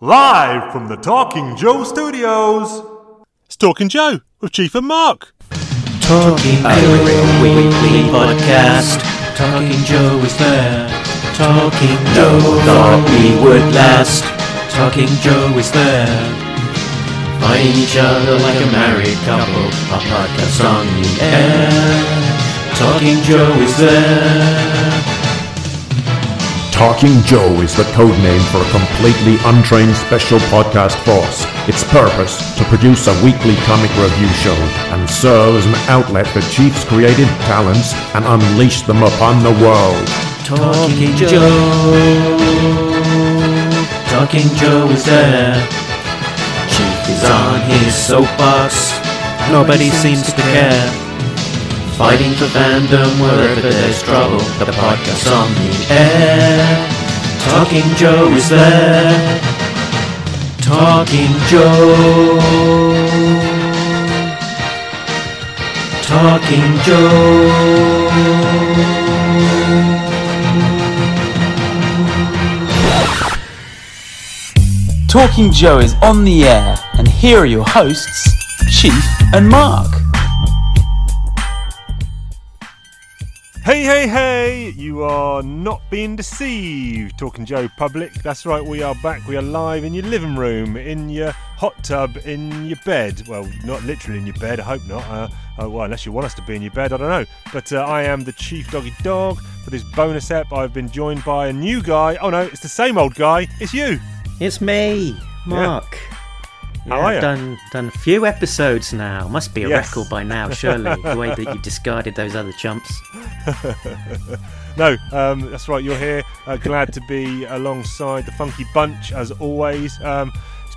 Live from the Talking Joe Studios. It's Talking Joe with Chief and Mark. Talking Joe Weekly Podcast. Talking Joe is there. Talking Joe thought we would last. Talking Joe is there. Find each other like a married couple. A podcast on the air. Talking Joe is there. Talking Joe is the code name for a completely untrained special podcast force. Its purpose to produce a weekly comic review show and serve as an outlet for Chief's creative talents and unleash them upon the world. Talking Joe. Talking Joe is there. Chief is on his soapbox. Nobody seems to care. Fighting for fandom wherever there's trouble. The podcast on the air. Talking Joe is there. Talking Joe. Talking Joe. Talking Joe is on the air, and here are your hosts, Chief and Mark. Hey, hey, hey! You are not being deceived. Talking Joe public. That's right, we are back. We are live in your living room, in your hot tub, in your bed. Well, not literally in your bed, I hope not. Uh, uh, well, unless you want us to be in your bed, I don't know. But uh, I am the Chief Doggy Dog. For this bonus ep, I've been joined by a new guy. Oh no, it's the same old guy. It's you. It's me, Mark. Yeah. How are I've you? done done a few episodes now. Must be a Yes. record by now, surely. the way that you discarded those other chumps. No, um, that's right. You're here. Uh, glad to be alongside the Funky Bunch as always. Um,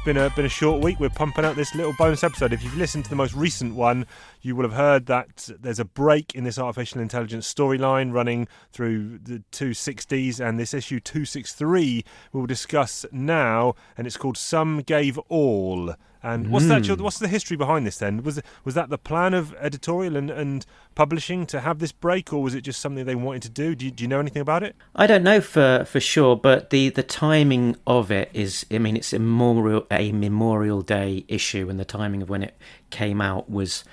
been a been a short week. We're pumping out this little bonus episode. If you've listened to the most recent one, you will have heard that there's a break in this artificial intelligence storyline running through the 260s, and this issue 263 we'll discuss now, and it's called "Some Gave All." And what's that? Hmm. What's the history behind this? Then was was that the plan of editorial and, and publishing to have this break, or was it just something they wanted to do? Do you, do you know anything about it? I don't know for, for sure, but the, the timing of it is I mean it's a memorial a Memorial Day issue and the timing of when it came out was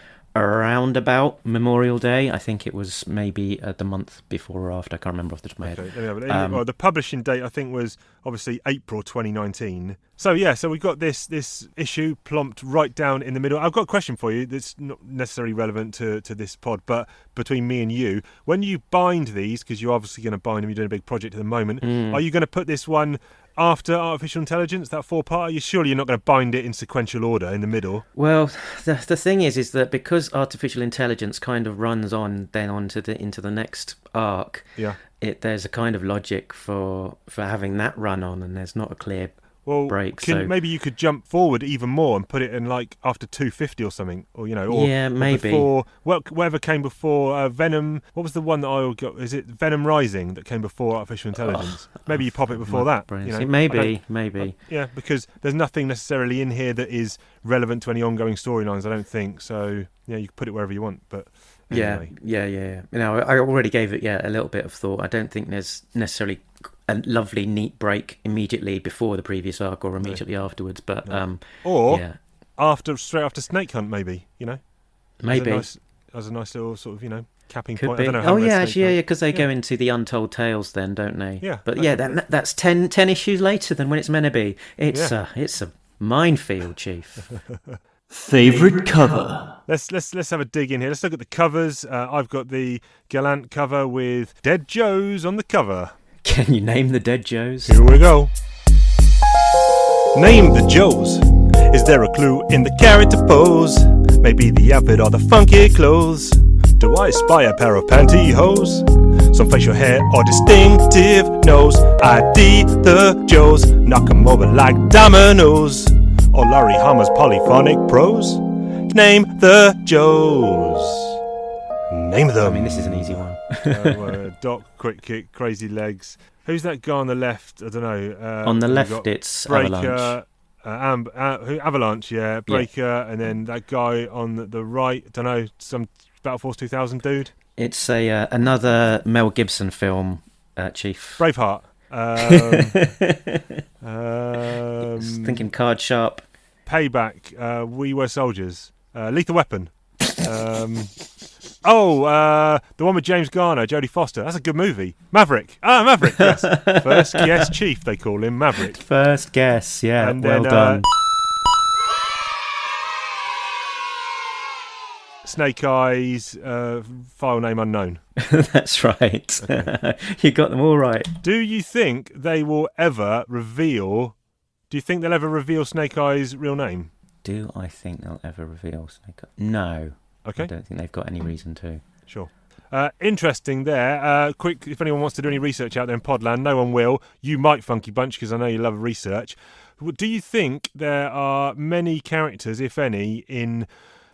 around about Memorial Day. I think it was maybe uh, the month before or after. I can't remember off the top of my head. Okay, there we have it. Um, well, the publishing date I think was obviously April 2019. So yeah, so we've got this this issue plumped right down in the middle. I've got a question for you that's not necessarily relevant to, to this pod, but between me and you, when you bind these, because you're obviously going to bind them, you're doing a big project at the moment. Mm. Are you going to put this one after artificial intelligence, that four part? You surely you're not going to bind it in sequential order in the middle? Well, the the thing is, is that because artificial intelligence kind of runs on then onto the into the next arc, Yeah. it there's a kind of logic for for having that run on, and there's not a clear. Well, break, can, so- maybe you could jump forward even more and put it in like after 250 or something, or you know, or Yeah, maybe. before whatever came before uh, Venom. What was the one that I got? Is it Venom Rising that came before artificial intelligence? maybe you pop it before that. You know? Maybe, maybe. yeah, because there's nothing necessarily in here that is relevant to any ongoing storylines. I don't think so. Yeah, you can put it wherever you want, but anyway. Yeah, yeah, yeah, yeah. You know, I already gave it yeah a little bit of thought. I don't think there's necessarily a lovely neat break immediately before the previous arc or immediately afterwards, but um, Or yeah, after straight after Snake Hunt, maybe you know. maybe. As a nice, as a nice little sort of you know capping Could point. be. I don't know. Oh yeah, actually, yeah, Hunt. yeah, because they go into the untold tales, then, don't they? Yeah, But that yeah, that, that's 10, 10 issues later than when it's meant to be. It's Yeah. a it's a minefield, chief. Favorite cover? Let's let's let's have a dig in here. Let's look at the covers. Uh, I've got the Gallant cover with Dead Joes on the cover. Can you name the dead Joes? Here we go. Name the Joes. Is there a clue in the character pose? Maybe the outfit or the funky clothes. Do I spy a pair of pantyhose? Some facial hair or distinctive nose? ID the Joes. Knock 'em over like dominoes. Or Larry Hama's polyphonic prose? Name the Joes. Name them. I mean, this is an easy one. Uh, Doc, quick kick, crazy legs. Who's that guy on the left? I don't know. Uh, On the left, it's Breaker, Avalanche. uh, Amb- uh, Avalanche, yeah, Breaker, and then that guy on the, the right. I don't know, some Battle Force 2000 dude. It's a uh, another Mel Gibson film, uh, Chief. Braveheart. Um, um, Um, thinking card sharp. Payback. Uh, we were soldiers. Uh, Lethal Weapon. Um, oh, uh, the one with James Garner, Jodie Foster. That's a good movie. Maverick. Ah, Maverick. Yes. First guess chief, they call him Maverick. First guess, yeah, And well then, done. Snake Eyes. Uh, file name unknown. That's right. you got them all right. Do you think they will ever reveal? Do you think they'll ever reveal Snake Eyes' real name? Do I think they'll ever reveal Snake Eye? No. I don't think they've got any reason to. sure. Uh, interesting there. Uh, quick, if anyone wants to do any research out there in Podland, no one will. You might, Funky Bunch, because I know you love research. Do you think there are many characters, if any, in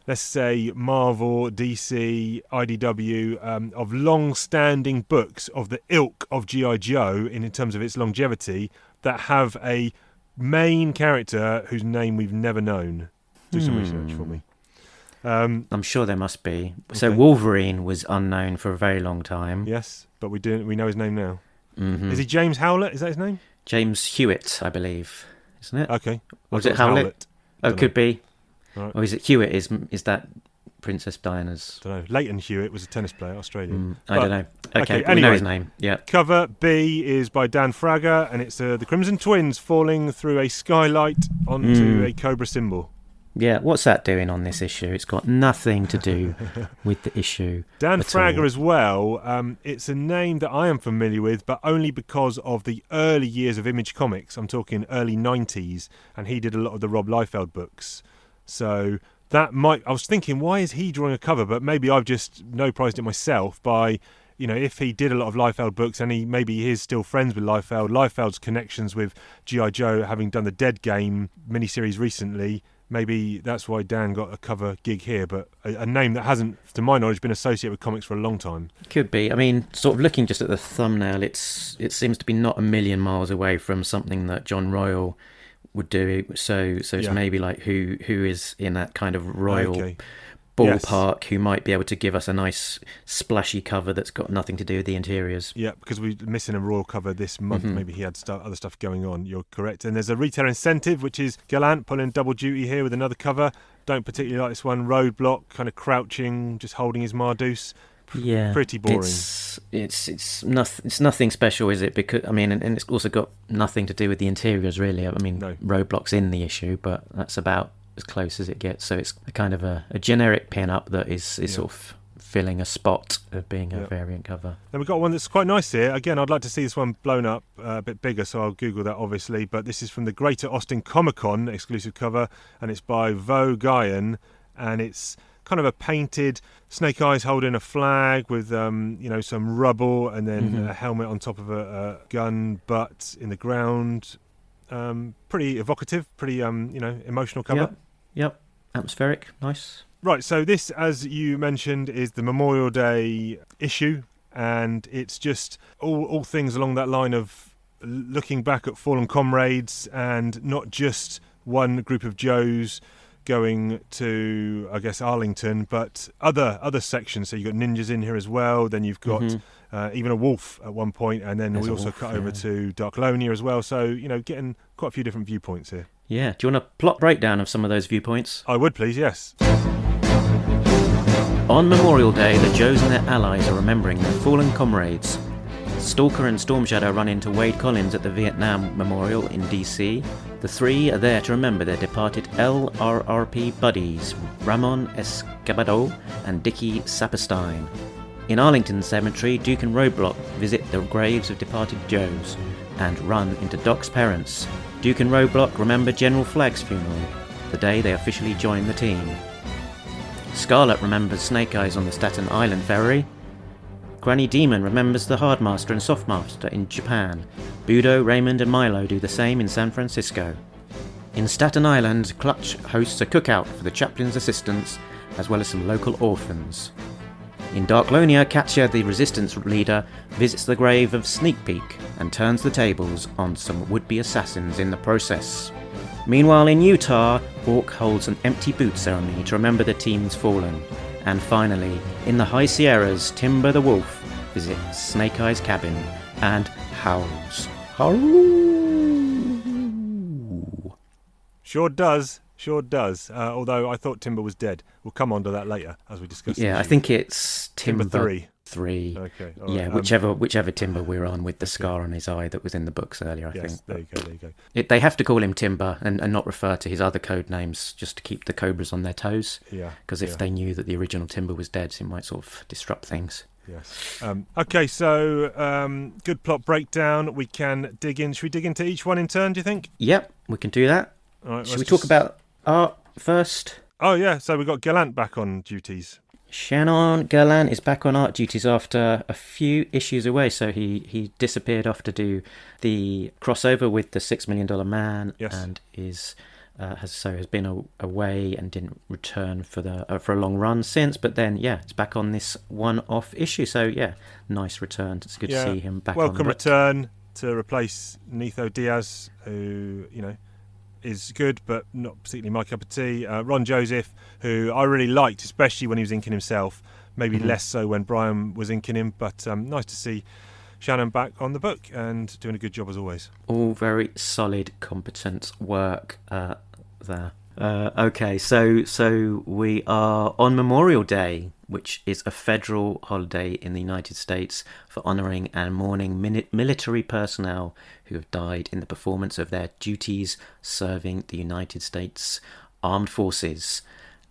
let's say Marvel, DC, IDW, um, of long-standing books of the ilk of GI Joe in, in terms of its longevity that have a main character whose name we've never known? Do some research for me. Um, I'm sure there must be. So Okay. Wolverine was unknown for a very long time. yes, but we do we know his name now. hmm Is he James Howlett? Is that his name? James Hewitt, I believe, isn't it? Okay. Or is it thought Howlett? oh, dunno. could be. Right. Or is it Hewitt? Is is that Princess Diana's? don't know. Lleyton Hewitt was a tennis player, Australian. Mm, I But- don't know. okay, Okay, we anyway. know his name. Yeah. Cover B is by Dan Fraga, and it's uh, the Crimson Twins falling through a skylight onto Mm. a cobra symbol. Yeah, what's that doing on this issue? It's got nothing to do with the issue. Dan all. as well. Um, it's a name that I am familiar with, but only because of the early years of Image Comics. I'm talking early 90s, and he did a lot of the Rob Liefeld books. So that might. I was thinking, why is he drawing a cover? But maybe I've just no prized it myself by. You know, if he did a lot of Liefeld books and he maybe he is still friends with Liefeld, Liefeld's connections with G.I. Joe, having done the Dead Game miniseries recently, maybe that's why Dan got a cover gig here. But a, a name that hasn't, to my knowledge, been associated with comics for a long time. Could be. I mean, sort of looking just at the thumbnail, it's it seems to be not a million miles away from something that John Royle would do. So so it's Yeah. maybe like who who is in that kind of Royle Okay. Yes. ballpark who might be able to give us a nice splashy cover that's got nothing to do with the interiors. Yeah, because we're missing a Royle cover this month. Mhm. Maybe he had stuff, other stuff going on. You're correct. And there's a retail incentive, which is Gallant pulling double duty here with another cover. Don't particularly like this one. Roadblock, kind of crouching, just holding his Mardus. Yeah, Pretty boring. It's it's it's nothing. It's nothing special, is it? Because I mean, and, and it's also got nothing to do with the interiors, really. I mean, No. roadblocks in the issue, but that's about as close as it gets. So it's a kind of a, a generic pin-up that is is Yeah. sort of filling a spot of being a Yeah. variant cover. Then we've got one that's quite nice here. Again, I'd like to see this one blown up uh, a bit bigger, so I'll Google that obviously. But this is from the Greater Austin Comic Con exclusive cover, and it's by Vo Guyan, and it's kind of a painted Snake Eyes holding a flag with, um, you know, some rubble, and then Mhm. a helmet on top of a, a gun butt in the ground. Um, pretty evocative, pretty, um, you know, emotional cover. Yep. Yep. Atmospheric. Nice. Right, so this, as you mentioned, is the Memorial Day issue, and it's just all, all things along that line of looking back at fallen comrades and not just one group of Joes going to, I guess, Arlington, but other other sections. So you've got ninjas in here as well. Then you've got Mhm. uh, even a wolf at one point, and then There's we also wolf, cut over yeah. to Darklonia as well. So you know, getting quite a few different viewpoints here. Yeah. Do you want a plot breakdown of some of those viewpoints? I would please, yes. On Memorial Day, the Joes and their allies are remembering their fallen comrades. Stalker and Storm Shadow run into Wade Collins at the Vietnam Memorial in DC. The three are there to remember their departed LRRP buddies, Ramon Escabado and Dickie Saperstein. In Arlington Cemetery, Duke and Roadblock visit the graves of departed Joes and run into Doc's parents. Duke and Roadblock remember General Flagg's funeral, the day they officially joined the team. Scarlett remembers Snake Eyes on the Staten Island ferry. Granny Demon remembers the Hardmaster and Softmaster in Japan. Budo, Raymond, and Milo do the same in San Francisco. In Staten Island, Clutch hosts a cookout for the chaplain's assistants, as well as some local orphans. In Darklonia, Katya, the resistance leader, visits the grave of Sneak Peek and turns the tables on some would be assassins in the process. Meanwhile, in Utah, Hawk holds an empty boot ceremony to remember the team's fallen. And finally, in the High Sierras, Timber the Wolf visits Snake Eye's cabin and howls. Howl. Sure does. Sure does. Uh, although I thought Timber was dead. We'll come on to that later as we discuss. Yeah, I think it's Timber Timber, three. Three. Okay. yeah, right, um, whichever whichever Timber we're on with the scar on his eye that was in the books earlier. I yes. think There you go. There you go. it, they have to call him Timber and, and not refer to his other code names just to keep the Cobras on their toes. Yeah. Because if yeah. they knew that the original Timber was dead, it might sort of disrupt things. Yes. Um, okay, so um, good plot breakdown. We can dig in. Should we dig into each one in turn, do you think? Yep, we can do that. All right, Should we talk just- about art first? Oh, yeah, so we've got Gallant back on duties. Shannon Gallant is back on art duties after a few issues away. So he, he disappeared off to do the crossover with the Six Million Dollar Man, Yes. and is uh, has so has been a, away and didn't return for the uh, for a long run since. But then yeah, it's back on this one-off issue. So yeah, nice return. It's good Yeah, to see him back. on the Welcome return to replace Netho Diaz, who, you know, is good, but not particularly my cup of tea. Uh, Ron Joseph, who I really liked, especially when he was inking himself. Maybe Mhm. less so when Brian was inking him, but um, nice to see Shannon back on the book and doing a good job as always. all very solid, competent work uh, there. Uh, okay, so so we are on Memorial Day, which is a federal holiday in the United States for honouring and mourning military personnel who have died in the performance of their duties serving the United States Armed Forces.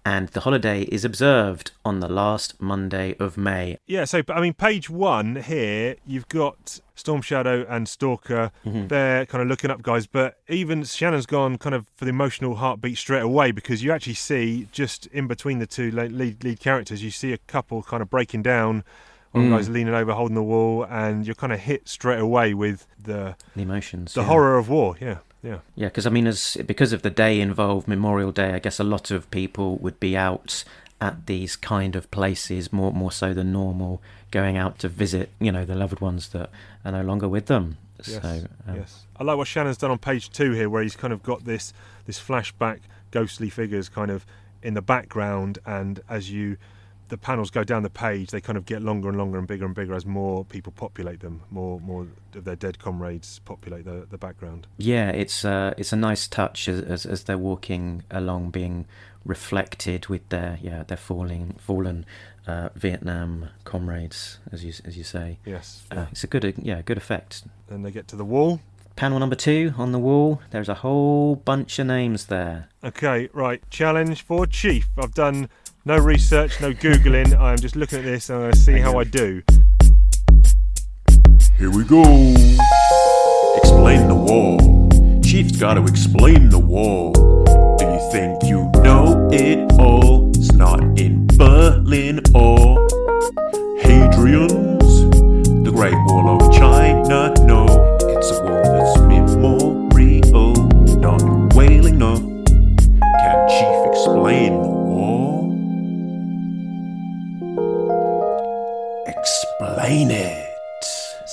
And the holiday is observed on the last Monday of May. Yeah, so I mean, page one here, you've got Storm Shadow and Stalker. Mm-hmm. They're kind of looking up guys, but even Shannon's gone kind of for the emotional heartbeat straight away because you actually see just in between the two le- lead lead characters, you see a couple kind of breaking down. One Mm. guy's leaning over, holding the wall, and you're kind of hit straight away with the The emotions. the yeah. horror of war. Yeah, yeah, Yeah, because I mean, as because of the day involved, Memorial Day, I guess a lot of people would be out at these kind of places more more so than normal, going out to visit, you know, the loved ones that are no longer with them. yes, so, um, yes. I like what Shannon's done on page two here, where he's kind of got this this flashback, ghostly figures kind of in the background, and as you the panels go down the page, they kind of get longer and longer and bigger and bigger as more people populate them, more more of their dead comrades populate the the background. yeah, it's uh, it's a nice touch as, as as they're walking along, being reflected with their yeah their falling fallen uh, Vietnam comrades, as you as you say. Yes. Uh, it's a good yeah good effect. Then they get to the wall. Panel number two on the wall. There's a whole bunch of names there. Okay, right. Challenge for Chief. I've done no research, no googling. I'm just looking at this and I'm going to see how I do. Here we go. Explain the wall. Chief's gotta explain the wall. Do you think you know it all? It's not in Berlin or Hadrian's, the Great Wall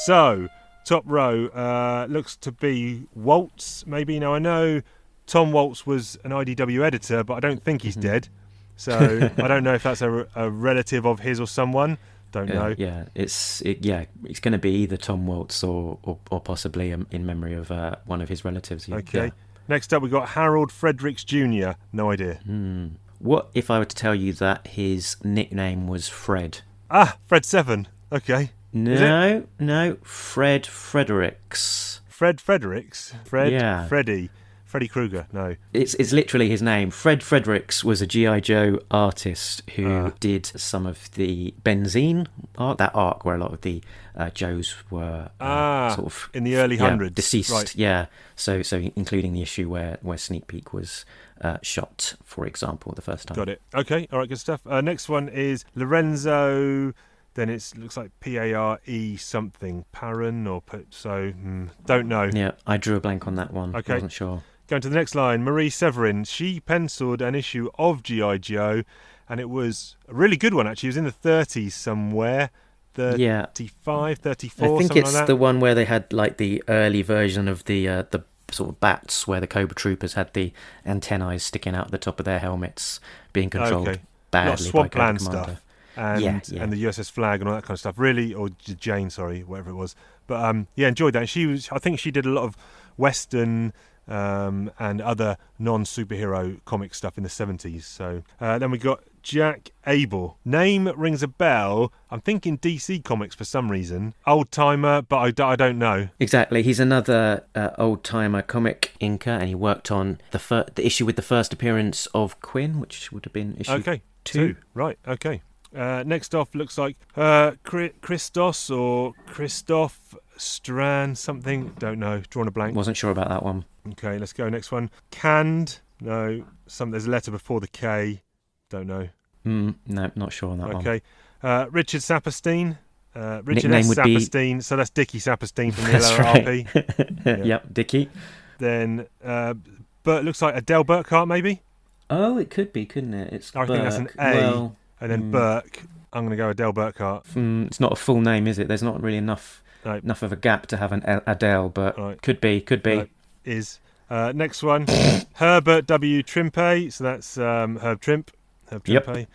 So, top row uh, looks to be Waltz, maybe. Now, I know Tom Waltz was an IDW editor, but I don't think he's dead. So, I don't know if that's a, a relative of his or someone. Don't know. yeah, it's it, yeah, it's going to be either Tom Waltz or or, or possibly um, in memory of uh, one of his relatives. Yeah, Okay. yeah. Next up, we've got Harold Fredericks Jr. No idea. Hmm. What if I were to tell you that his nickname was Fred? Ah, Fred Seven. Okay. No, no, Fred Fredericks. Fred Fredericks. Fred. Yeah. Freddy. Freddy Krueger. No. It's it's literally his name. Fred Fredericks was a GI Joe artist who Ah. did some of the Benzheen arc, that arc where a lot of the uh, Joes were uh, Ah, sort of in the early yeah, hundreds. deceased. Right. Yeah, so so including the issue where where Sneak Peek was uh, shot, for example, the first time. Got it. Okay. All right. Good stuff. Uh, next one is Lorenzo. Then it looks like P A R E something. Paran or so. hmm, don't know. Yeah, I drew a blank on that one. Okay. wasn't sure. Going to the next line. Marie Severin. She penciled an issue of GI Joe, and it was a really good one. Actually, it was in the 30s somewhere. Yeah. 35, 34, I think it's like the one where they had like the early version of the uh, the sort of bats, where the Cobra Troopers had the antennae sticking out the top of their helmets, being controlled Okay. badly of by Cobra Commander. stuff. And Yeah, yeah. and the USS Flag and all that kind of stuff. Really, or Jane, sorry, whatever it was. But um, yeah, enjoyed that. She was, I think, she did a lot of Western um, and other non-superhero comic stuff in the 70s. So uh, then we got Jack Abel. Name rings a bell. I'm thinking DC Comics for some reason. Old timer, but I, d- I don't know. Exactly. He's another uh, old timer comic inker, and he worked on the fir- the issue with the first appearance of Quinn, which would have been issue Okay, two. Right, okay. Uh, next off looks like uh, Chri- Christos or Christoph Strand something. Don't know. Drawn a blank. Wasn't sure about that one. Okay, let's go. Next one. Canned. No. Some. There's a letter before the K. Don't know. Mm, no, not sure on that one. Okay. Uh, Richard Saperstein. Uh, Richard Nickname S. would be- So that's Dickie Saperstein from the That's LRRP. right. Yep, Dickie. Then, uh, but looks like Adele Burkhart maybe. Oh, it could be, couldn't it? It's I think that's an Burke. A. Well, And then Hmm. Burke. I'm going to go Adele Burkhart. mm, it's not a full name, is it? There's not really enough No. enough of a gap to have an Adele, but Right. could be, could be. No. is. Uh, next one, Herbert W. Trimpe. So that's um, Herb Trimp. Herb Trimpe. Yep.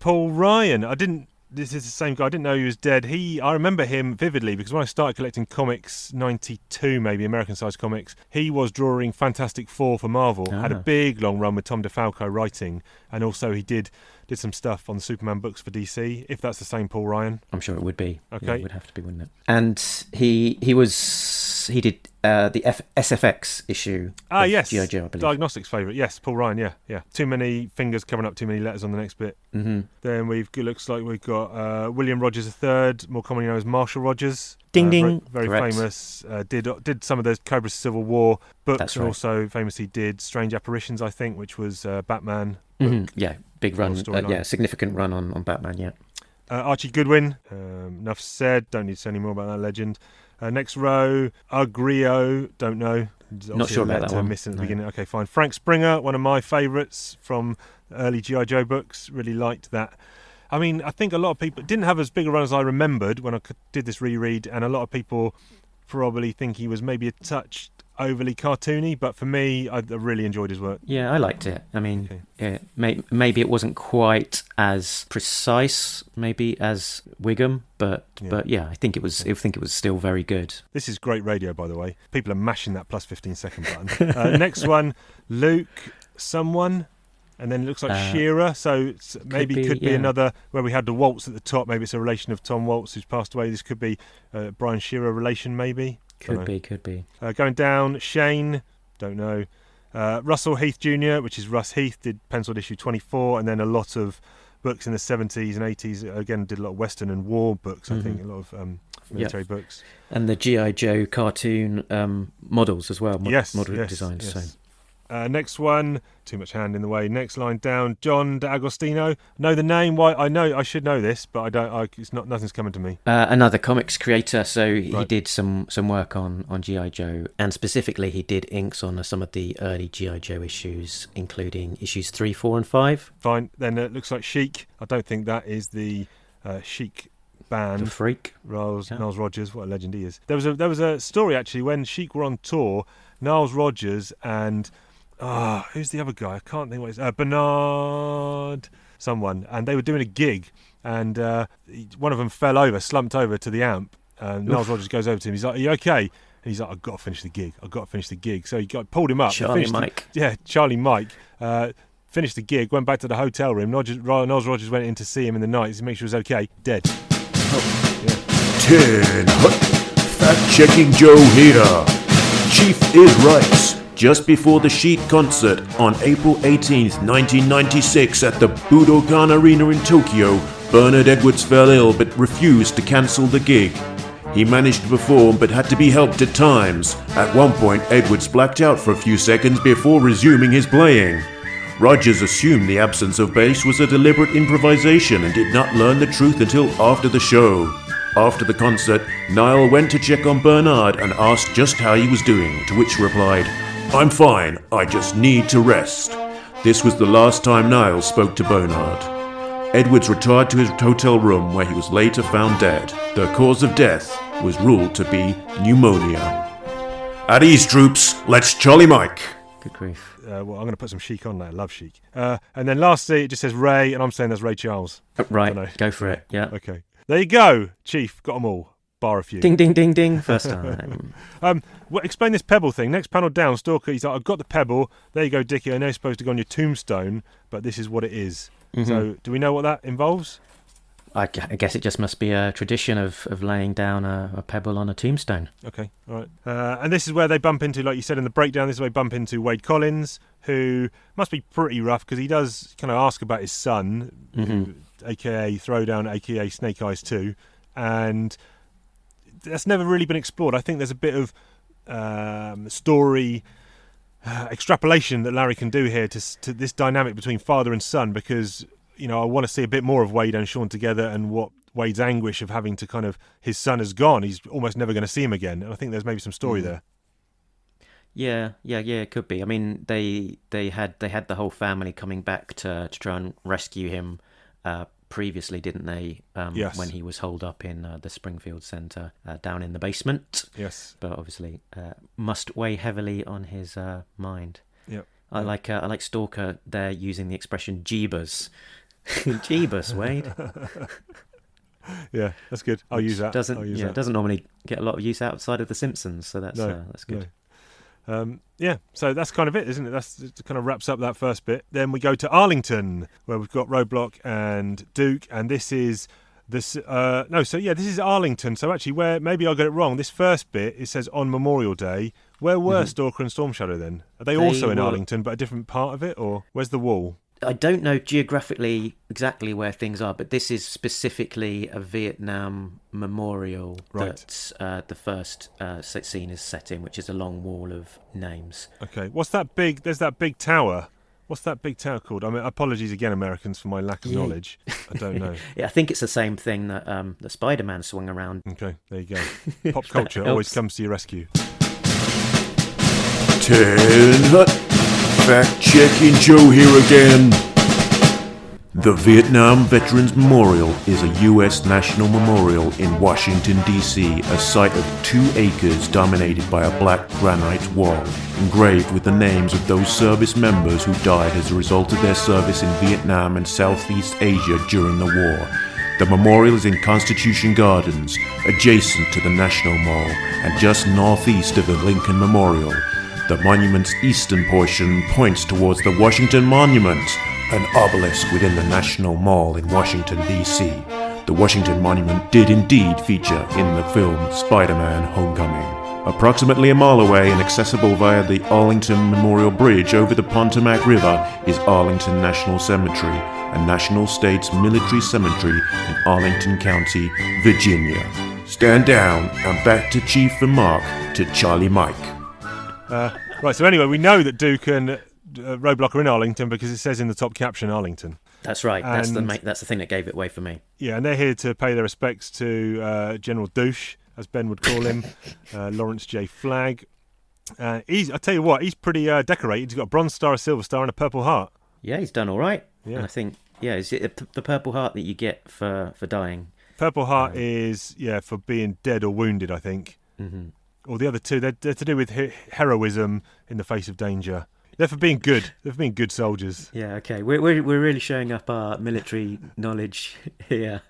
Paul Ryan. I didn't. This is the same guy. I didn't know he was dead. He. I remember him vividly because when I started collecting comics, '92 maybe American-sized comics, he was drawing Fantastic Four for Marvel. Had a Ah. big long run with Tom DeFalco writing, and also he did did some stuff on the Superman books for DC. If that's the same Paul Ryan. I'm sure it would be. Yeah, Okay. it would have to be, wouldn't it? And he he was he did uh, the F- SFX issue. Ah, yes. G.I. Joe, I believe. Diagnostics favourite. Yes, Paul Ryan. Yeah, yeah. Too many fingers covering up too many letters on the next bit. hmm Then we've it looks like we've got uh, William Rogers III, more commonly known as Marshall Rogers. Ding, Uh, ding. Very, very Correct. famous. Uh, did did some of those Cobra Civil War books, That's and right. also famously did Strange Apparitions, I think, which was uh, Batman. Mhm. Yeah, big run. Uh, yeah, significant run on, on Batman. Yeah. Uh, Archie Goodwin. Um, enough said. Don't need to say any more about that legend. Uh, next row, Agrio. Don't know. There's Not obviously sure a about that letter one, Missing at the no. beginning. Okay, fine. Frank Springer, one of my favourites from early GI Joe books. Really liked that. I mean, I think a lot of people didn't have as big a run as I remembered when I did this reread, and a lot of people probably think he was maybe a touch overly cartoony. But for me, I, really enjoyed his work. Yeah, I liked it. I mean, Okay. yeah, may, maybe it wasn't quite as precise, maybe as Whigham, but Yeah. but yeah, I think it was. I think it was still very good. This is great radio, by the way. People are mashing that plus 15 second button. uh, next one, Luke, someone. And then it looks like Uh, Shearer, so it's, maybe be, could be yeah. another where we had the Waltz at the top. Maybe it's a relation of Tom Waltz who's passed away. This could be uh, Brian Shearer relation, maybe. Could be, could be. Uh, going down, Shane, don't know. Uh, Russell Heath Jr., which is Russ Heath, did penciled issue 24, and then a lot of books in the 70s and 80s. Again, did a lot of Western and war books, I think, a lot of um, military books. And the GI Joe cartoon um, models as well. Mod- yes, model yes, designs. yes. So Uh, next one, too much hand in the way. Next line down, John D'Agostino. Know the name? Why? I know I should know this, but I don't. I, it's not. Nothing's coming to me. uh, another comics creator. So he Right. did some some work on on GI Joe, and specifically he did inks on some of the early GI Joe issues, including issues three, four, and five. Fine. Then it looks like Chic. I don't think that is the uh, Chic band. The Freak. Niles, Yeah. Niles Rodgers, what a legend he is. There was a there was a story actually when Chic were on tour. Niles Rodgers and ah, who's the other guy? I can't think what his uh, Bernard someone, and they were doing a gig, and uh, one of them fell over, slumped over to the amp. And Niles Rodgers goes over to him. He's like, "Are you okay?" And he's like, "I've got to finish the gig. I've got to finish the gig." So he got pulled him up. Charlie finished the- Mike. yeah, Charlie Mike. Uh, finished the gig, went back to the hotel room. Rodgers, Niles Rodgers went in to see him in the night to make sure he was okay. Dead. 10. Hut. Fact checking Joe here. Chief is right. Just before the Chic concert on April 18, 1996, at the Budokan Arena in Tokyo, Bernard Edwards fell ill but refused to cancel the gig. He managed to perform but had to be helped at times. At one point, Edwards blacked out for a few seconds before resuming his playing. Rodgers assumed the absence of bass was a deliberate improvisation and did not learn the truth until after the show. After the concert, Nile went to check on Bernard and asked just how he was doing, to which he replied, I'm fine, I just need to rest. This was the last time Nile spoke to Bernard. Edwards retired to his hotel room where he was later found dead. The cause of death was ruled to be pneumonia. At ease, troops, let's Charlie Mike. Good grief. Uh, well, I'm going to put some chic on there. Love chic. Uh, and then lastly, it just says Ray, and I'm saying that's Ray Charles. Right, go for it. Yeah. Okay. There you go, Chief. Got them all. Bar a few. Ding, ding, ding, ding. First time. Um, well, explain this pebble thing. Next panel down, Stalker. He's like, I've got the pebble. There you go, Dickie. I know it's supposed to go on your tombstone, but this is what it is. Mm-hmm. So, do we know what that involves? I, I guess it just must be a tradition of, of laying down a, a pebble on a tombstone. Okay, all right. Uh, and this is where they bump into, like you said in the breakdown, this is where they bump into Wade Collins, who must be pretty rough because he does kind of ask about his son, who- aka Throwdown, aka Snake Eyes 2. And that's never really been explored. I think there's a bit of um, story uh, extrapolation that Larry can do here to, to this dynamic between father and son because, you know, I want to see a bit more of Wade and Sean together and what Wade's anguish of having to kind of, his son has gone. He's almost never going to see him again. And I think there's maybe some story there. Yeah, yeah, yeah. It could be. I mean, they they had they had the whole family coming back to to try and rescue him uh, previously, didn't they? Um, Yes. When he was holed up in uh, the Springfield Centre uh, down in the basement, Yes. but obviously uh, must weigh heavily on his uh, mind. Yep. I like uh, I like Stalker there using the expression "jeebus." jeebus, Wade. Yeah, that's good. I'll use that. Doesn't use yeah that. doesn't normally get a lot of use outside of the Simpsons, so that's No, uh, that's good. no. Um, yeah, so that's kind of it, isn't it? That's it kind of wraps up that first bit. Then we go to Arlington, where we've got Roadblock and Duke, and this is this. Uh, no, so yeah, this is Arlington. So actually, where maybe I got it wrong. This first bit it says on Memorial Day. Where were Stalker and Storm Shadow then? Are they, Mm-hmm. They also in were- Arlington, but a different part of it, or where's the wall? I don't know geographically exactly where things are, but this is specifically a Vietnam memorial Right. that uh, the first uh, scene is set in, which is a long wall of names. Okay, what's that big? There's that big tower. What's that big tower called? I mean, apologies again, Americans, for my lack of Yeah. knowledge. I don't know. Yeah, I think it's the same thing that um, that Spider-Man swung around. Okay, there you go. Pop culture always comes to your rescue. Ten Hut. Fact checking Joe here again. The Vietnam Veterans Memorial is a U.S. national memorial in Washington, D.C., a site of two acres dominated by a black granite wall, engraved with the names of those service members who died as a result of their service in Vietnam and Southeast Asia during the war. The memorial is in Constitution Gardens, adjacent to the National Mall, and just northeast of the Lincoln Memorial. The monument's eastern portion points towards the Washington Monument, an obelisk within the National Mall in Washington, D.C. The Washington Monument did indeed feature in the film Spider Man Homecoming. Approximately a mile away and accessible via the Arlington Memorial Bridge over the Potomac River is Arlington National Cemetery, a National States Military Cemetery in Arlington County, Virginia. Stand down and back to Chief and Mark to Charlie Mike. Uh, right, so anyway, we know that Duke and uh, Roadblock are in Arlington because it says in the top caption Arlington. That's right. That's the ma- that's the thing that gave it away for me. Yeah, and they're here to pay their respects to uh, General Douche, as Ben would call him, uh, Lawrence J. Flagg. Uh, he's, I tell you what, he's pretty uh, decorated. He's got a bronze star, a silver star, and a purple heart. Yeah, he's done all right. Yeah. And I think yeah, is it the Purple Heart that you get for for dying? Purple heart is yeah for being dead or wounded, I think. hmm Or the other two, they're, they're to do with he- heroism in the face of danger. They're for being good. They're for being good soldiers. Yeah. Okay. We're we're we're really showing up our military knowledge here.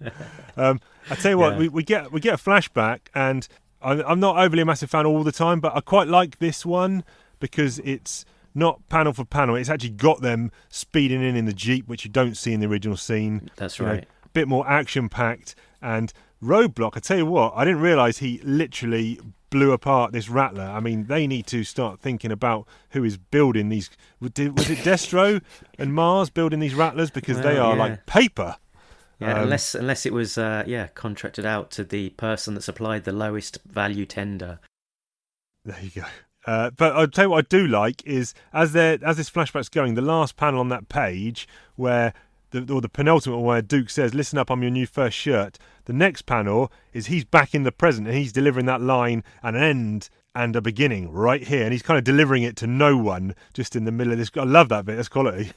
Um, I tell you what, Yeah. we, we get we get a flashback, and I'm, I'm not overly a massive fan all the time, but I quite like this one because it's not panel for panel. It's actually got them speeding in in the jeep, which you don't see in the original scene. That's You know, right. bit more action packed and roadblock. I tell you what, I didn't realise he literally blew apart this rattler. I mean, they need to start thinking about who is building these. Was it Destro and Mars building these rattlers because they are yeah. like paper. Yeah, Um, unless unless it was uh, yeah contracted out to the person that supplied the lowest value tender. There you go. Uh, but I'll tell you what I do like is as there as this flashback's going, the last panel on that page where the or the penultimate one where Duke says, "Listen up, I'm your new first shirt." The next panel is he's back in the present and he's delivering that line and an end and a beginning right here, and he's kind of delivering it to no one just in the middle of this. I love that bit. That's quality.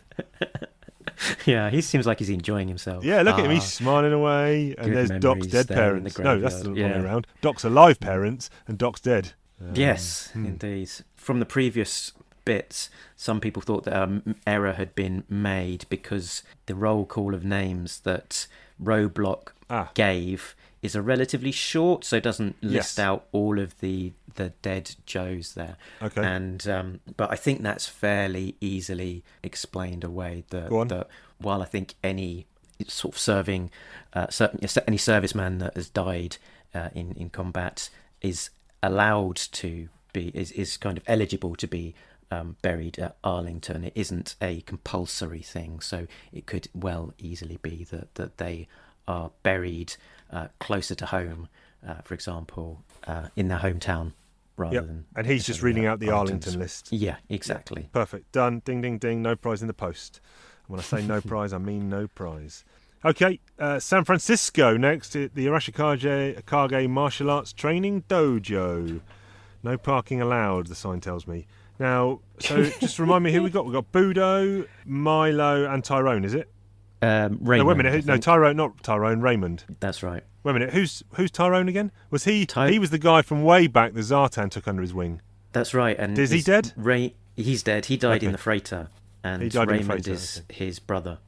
yeah, he seems like he's enjoying himself. Yeah, look at him. Ah, He's smiling away, and there's Doc's dead there in the parents. No, that's the wrong way around. Doc's alive parents and Doc's dead. Um, Yes, hmm. indeed. From the previous bits, some people thought that an error had been made because the roll call of names that Roadblock Ah. gave is a relatively short, so it doesn't list Yes. out all of the the dead Joes there. Okay. And um, but I think that's fairly easily explained away. That, Go on. that while I think any sort of serving, uh, any serviceman that has died uh, in in combat is allowed to be is is kind of eligible to be um, buried at Arlington. It isn't a compulsory thing, so it could well easily be that that they are buried uh, closer to home, uh, for example, uh, in their hometown, rather Yep. than. And he's just reading out the Arlington's. Arlington list. Yeah, exactly. Perfect. Done. Ding, ding, ding. No prize in the post. And when I say no prize, I mean no prize. Okay, uh, San Francisco next. The Arashikage Kage Martial Arts Training Dojo. No parking allowed, the sign tells me. Now, so just remind me who we got. We got Budo, Milo, and Tyrone. Is it? Um, no, Raymond, wait a minute. No. Tyrone, not Tyrone. Raymond. That's right. Wait a minute. Who's who's Tyrone again? Was he? Ty- he was the guy from way back that Zartan took under his wing. That's right. And Is he dead? Ray, he's dead. He died Okay. in the freighter, and He died in the Raymond freighter, is his brother.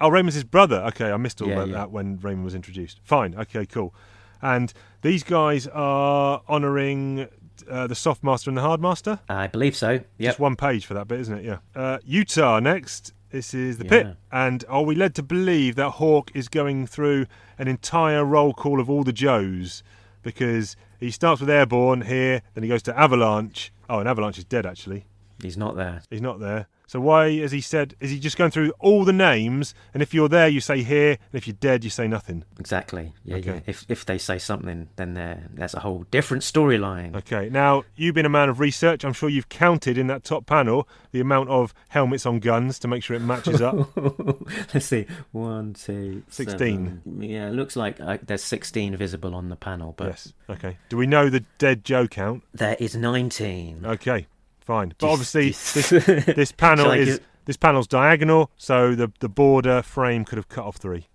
Oh, Raymond's his brother. Okay, I missed all Yeah, about yeah. that when Raymond was introduced. Fine. Okay, cool. And these guys are honouring uh, the soft master and the hard master. I believe so. Just one page for that bit, isn't it? Yeah. Uh, Utah next. This is the pit. Yeah. And are we led to believe that Hawk is going through an entire roll call of all the Joes? Because he starts with Airborne here, then he goes to Avalanche. Oh, and Avalanche is dead, actually. He's not there. He's not there. So why, as he said, is he just going through all the names? And if you're there, you say here, and if you're dead, you say nothing. Exactly. Yeah, Okay. yeah. If if they say something, then there that's a whole different storyline. Okay. Now you've been a man of research. I'm sure you've counted in that top panel the amount of helmets on guns to make sure it matches up. Let's see. One, two, 16. seven. Yeah, it looks like uh, there's 16 visible on the panel, but yes. Okay. Do we know the dead Joe count? there is 19. Okay. Fine. But obviously, this, this panel is this panel's diagonal, so the the border frame could have cut off three.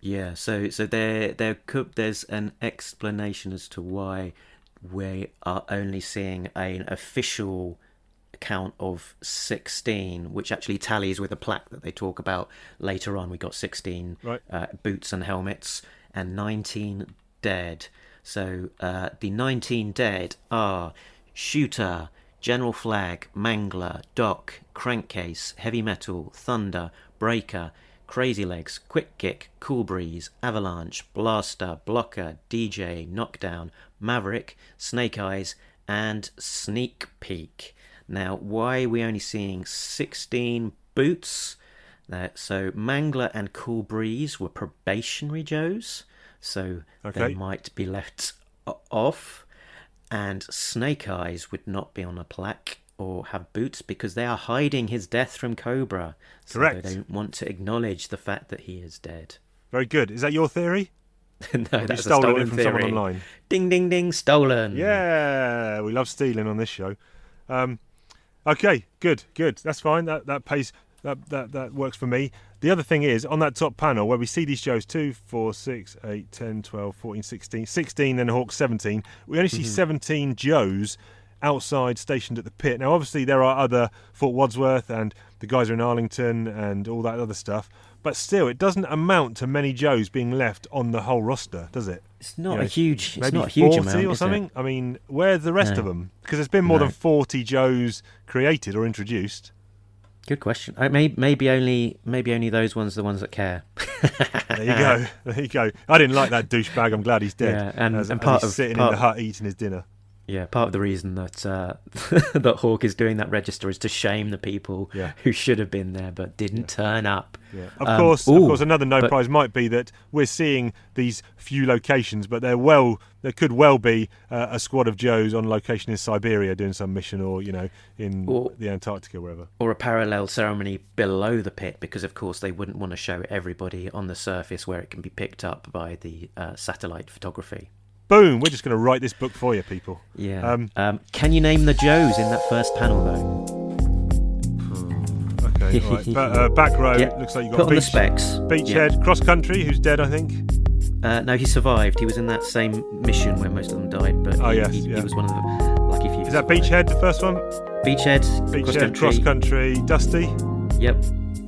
Yeah, so so there there could there's an explanation as to why we are only seeing an official count of 16, which actually tallies with a plaque that they talk about later on. We got 16 Right. uh, boots and helmets and 19 dead. So uh, the 19 dead are Shooter, General Flagg, Mangler, Doc, Crankcase, Heavy Metal, Thunder, Breaker, Crazy Legs, Quick Kick, Cool Breeze, Avalanche, Blaster, Blocker, DJ, Knockdown, Maverick, Snake Eyes, and Sneak Peek. Now, why are we only seeing 16 boots? Uh, so, Mangler and Cool Breeze were probationary Joes, so Okay. they might be left off. And Snake Eyes would not be on a plaque or have boots because they are hiding his death from Cobra. So Correct. they don't want to acknowledge the fact that he is dead. Very good. Is that your theory? no, that's stolen a it from theory. someone online? Ding, ding, ding, stolen. Yeah, we love stealing on this show. Um, okay, good, good. That's fine. That that pays. That, that that works for me. The other thing is on that top panel where we see these shows 2, 4, 6, 8, 10, 12, 14, 16, 16, then Hawk 17. We only see mm-hmm. 17 Joes outside stationed at the pit. Now, obviously, there are other Fort Wadsworth and the guys are in Arlington and all that other stuff. But still, it doesn't amount to many Joes being left on the whole roster, does it? It's not You know, a huge. It's maybe not a huge 40 amount, or something. I mean, where's the rest No. of them? Because there's been more No. than 40 Joes created or introduced. Good question. I may, maybe only maybe only those ones, the ones that care. There you go. There you go. I didn't like that douchebag. I'm glad he's dead. Yeah, and- as, and part he's of- sitting part- in the hut eating his dinner. Yeah, part of the reason that uh, that Hawk is doing that register is to shame the people Yeah. who should have been there but didn't turn up. Yeah. Of Um, course, of course, another no but- prize might be that we're seeing these few locations, but they're well, there could well be uh, a squad of Joes on location in Siberia doing some mission, or you know, in Or- the Antarctica, wherever. or a parallel ceremony below the pit because of course they wouldn't want to show everybody on the surface where it can be picked up by the uh, satellite photography Boom! We're just going to write this book for you, people. yeah Um, um, can you name the joes in that first panel though Okay, all right. Ba- uh, back row looks like you got put beach, specs Beachhead, cross country, who's dead, I think. Uh, no he survived he was in that same mission where most of them died but Oh, he, yes, he, yeah. he was one of the lucky few Is that Beachhead, the first one? beachhead Beachhead, cross country, Dusty, yep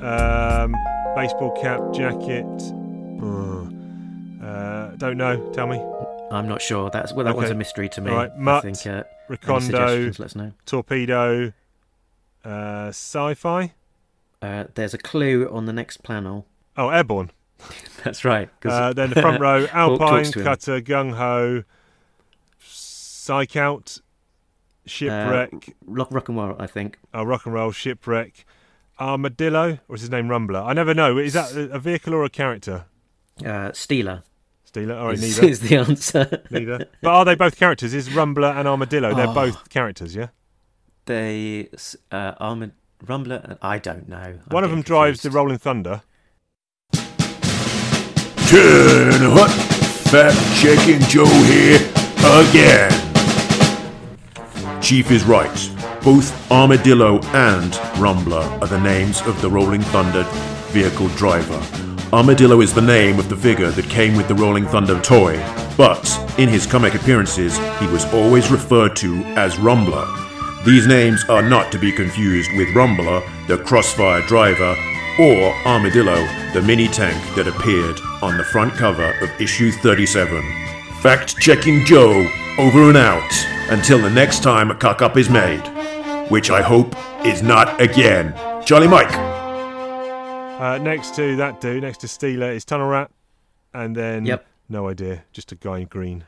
um, baseball cap, jacket. Uh, don't know. Tell me. I'm not sure. That's well, that one's a mystery to me. All right, I Mutt, think. Uh, Recondo, let us know. torpedo, uh, sci-fi. Uh, there's a clue on the next panel. Oh, airborne. That's right. Uh, then the front row: Alpine, talks to him. cutter, gung ho, psych out, shipwreck, rock, rock and roll, I think. uh, rock and roll, shipwreck, armadillo, or is his name Rumbler? I never know. Is that a vehicle or a character? Uh, Steeler Steeler. All right, is, neither. is the answer. neither. But are they both characters? Is Rumbler and Armadillo? They're Oh. both characters, yeah. they uh, Armored Rumbler. I don't know. I'm One of them getting drives the. Rolling Thunder. Turn hot, fact checking Joe here again. Chief is right. Both Armadillo and Rumbler are the names of the Rolling Thunder vehicle driver. Armadillo is the name of the figure that came with the Rolling Thunder toy, but in his comic appearances, he was always referred to as Rumbler. These names are not to be confused with Rumbler, the Crossfire driver, or Armadillo, the mini tank that appeared on the front cover of issue 37. Fact checking Joe, over and out, until the next time a cock up is made. Which I hope is not again. Charlie Mike. Uh, next to that dude, next to Steeler, is Tunnel Rat, and then Yep. no idea, just a guy in green.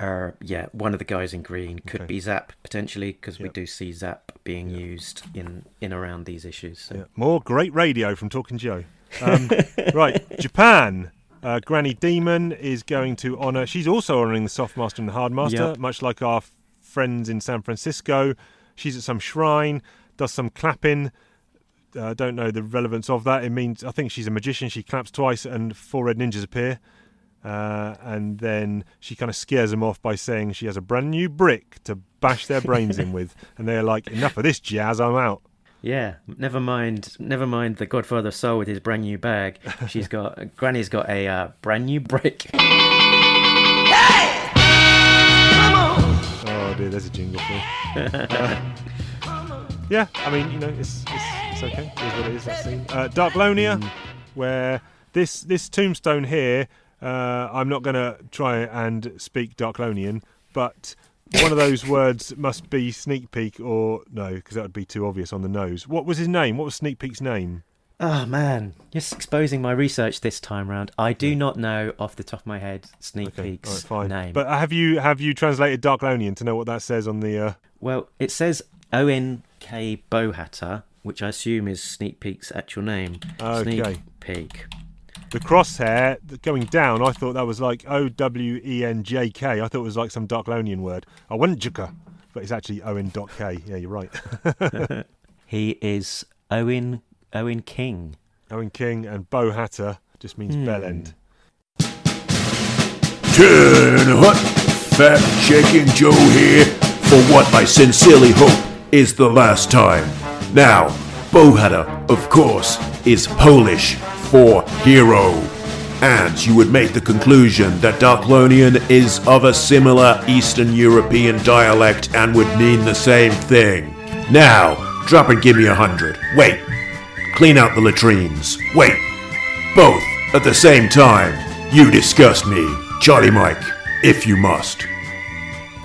Uh, yeah, one of the guys in green could Okay. be Zap potentially because we do see Zap being used in in around these issues. So. Yeah. More great radio from Talking Joe. Um, right, Japan. Uh, Granny Demon is going to honour. She's also honouring the Soft Master and the Hard Master, Yep. much like our f- friends in San Francisco. She's at some shrine, does some clapping. I uh, don't know the relevance of that. It means I think she's a magician. She claps twice and four red ninjas appear. Uh, and then she kind of scares them off by saying she has a brand new brick to bash their brains in with. And they're like, enough of this jazz, I'm out. Yeah, never mind. Never mind the Godfather of Soul with his brand new bag. She's got Granny's got a uh, brand new brick. Hey! Oh dear, there's a jingle for. Uh, yeah, I mean, you know, it's it's, it's okay. It is what it is. That scene. Uh, Darklonia, where this this tombstone here. Uh, I'm not going to try and speak Darklonian, but one of those words must be sneak peek or no, because that would be too obvious on the nose. What was his name? What was Sneak Peek's name? Oh man, just exposing my research this time round. I do not know off the top of my head Sneak Okay, Peek's all right, fine. name. But have you have you translated Darklonian to know what that says on the? Uh, well, it says Owen K Bowhatter, which I assume is Sneak Peek's actual name. Okay. Sneak Peek. The crosshair going down, I thought that was like O W E N J K. I thought it was like some Darklonian word. I went Juka, but it's actually Owen dot K. Yeah, you're right. He is Owen Owen King. Owen King and Bow Hatter just means hmm. bell end. Turn hot, fat checking Joe here for what I sincerely hope is the last time. Now, Bohatter, of course, is Polish for hero. And you would make the conclusion that Darklonian is of a similar Eastern European dialect and would mean the same thing. Now, drop and give me a hundred. Wait. Clean out the latrines. Wait. Both at the same time. You disgust me, Charlie Mike, if you must.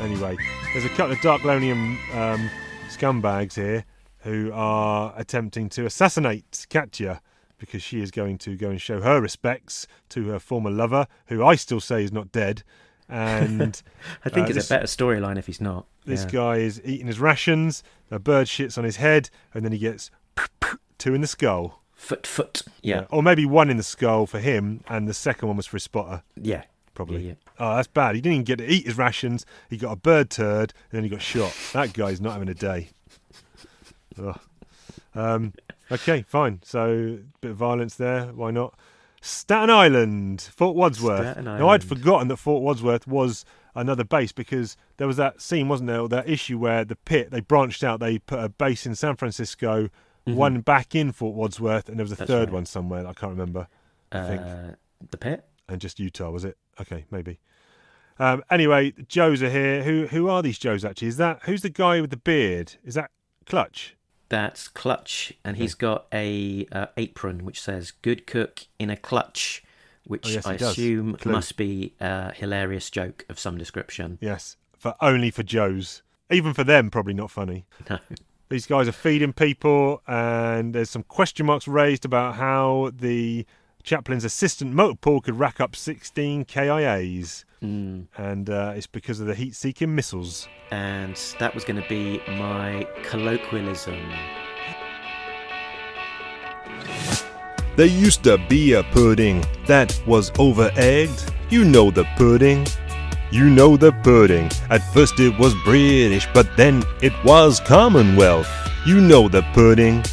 Anyway, there's a couple of Darklonian um, scumbags here who are attempting to assassinate Katya because she is going to go and show her respects to her former lover, who I still say is not dead. And I think Uh, it's this- a better storyline if he's not. This Yeah. guy is eating his rations. A bird shits on his head, and then he gets two in the skull. Foot foot. Yeah. Or maybe one in the skull for him, and the second one was for his spotter, Yeah. probably. Yeah, yeah. Oh, that's bad. He didn't even get to eat his rations. He got a bird turd, and then he got shot. That guy's not having a day. Ugh. Um, okay, fine. So, bit of violence there. Why not? Staten Island, Fort Wadsworth. Staten Now, I'd forgotten that Fort Wadsworth was another base because there was that scene, wasn't there? That issue where the pit they branched out. They put a base in San Francisco, one back in Fort Wadsworth, and there was a Mm-hmm. That's third right. one somewhere. I can't remember. I think Uh, the pit. and just Utah, was it? Okay, maybe. Um, anyway, Joes are here. Who who are these Joes actually? Is that who's the guy with the beard? Is that Clutch? That's clutch, and he's got a uh, apron which says "Good cook in a clutch." which Oh, yes, I assume Clue. must be a hilarious joke of some description. Yes, for only for Joes. Even for them, probably not funny. No. These guys are feeding people, and there's some question marks raised about how the chaplain's assistant motor pool could rack up 16 KIAs, Mm. and uh, it's because of the heat-seeking missiles. And that was going to be my colloquialism. There used to be a pudding that was over egged. You know the pudding. You know the pudding. At first it was British, but then it was Commonwealth. You know the pudding.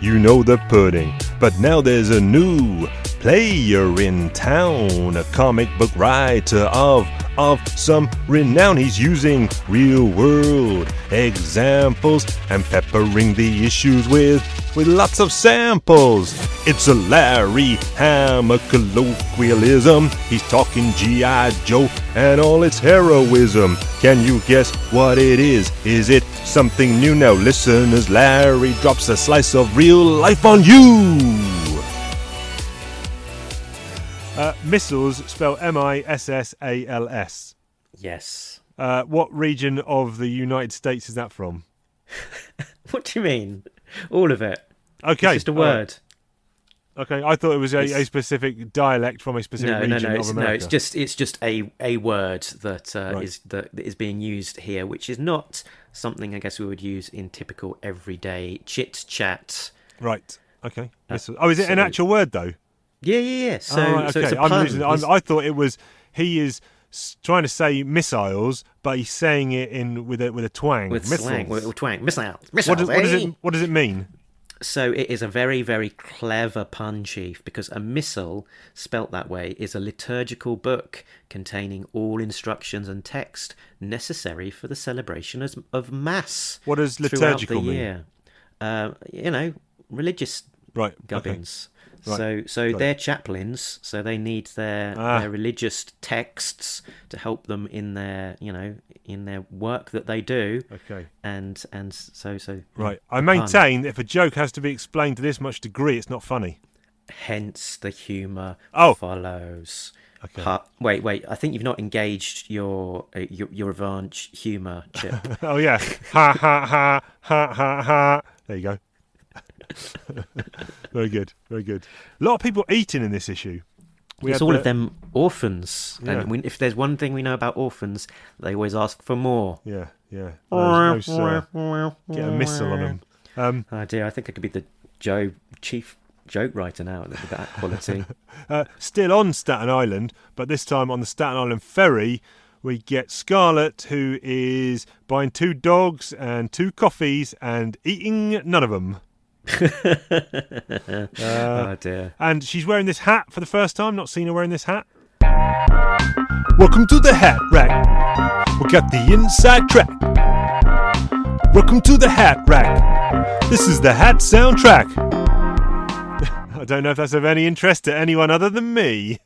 You know the pudding. But now there's a new player in town, a comic book writer of of some renown. He's using real world examples and peppering the issues with with lots of samples. It's a Larry Hama colloquialism. He's talking G.I. Joe and all its heroism. Can you guess what it is? Is it something new? Now, listeners, Larry drops a slice of real life on you. Uh, missiles spell M I S S A L S. Yes. Uh, what region of the United States is that from? What do you mean? All of it. Okay, It's just a word. Okay, I thought it was a, a specific dialect from a specific No, no, region no. of It's, America. no, it's just it's just a a word that uh, Right. is that is being used here, which is not something I guess we would use in typical everyday chit chat. right. Okay. Missile- oh, is it an actual word though? Yeah, yeah, yeah. So, oh, right, so it's okay. a I'm pun. losing- I thought it was he is trying to say missiles, but he's saying it in with a with a twang. with missiles. slang, with, with twang, missiles, missiles. what does, what does eh? it what does it mean? So it is a very, very clever pun, Chief, because a missal, spelt that way, is a liturgical book containing all instructions and text necessary for the celebration of Mass. What does throughout liturgical the mean? year. Uh, you know, religious Right. Gubbins. Right, So, so got they're chaplains, so they need their Ah. their religious texts to help them in their, you know, in their work that they do, Okay. and and so so. Right. I pun. maintain that if a joke has to be explained to this much degree, it's not funny. Hence the humour Oh. follows. Okay. Ha- wait, wait. I think you've not engaged your uh, your, your revanche humour, Chip. Oh yeah. ha ha ha ha ha ha. There you go. very good. Very good. A lot of people eating in this issue. We it's all the- of them orphans, Yeah. and we, if there's one thing we know about orphans, they always ask for more. Yeah, yeah. Uh, get a missile on them. Um, Oh dear, I think I could be the Joe chief joke writer now with that quality. uh, still on Staten Island, but this time on the Staten Island ferry, we get Scarlett, who is buying two dogs and two coffees and eating none of them. Oh dear. And she's wearing this hat for the first time. Not seen her wearing this hat. Welcome to the hat rack. We got the inside track. Welcome to the hat rack. This is the hat soundtrack. I don't know if that's of any interest to anyone other than me.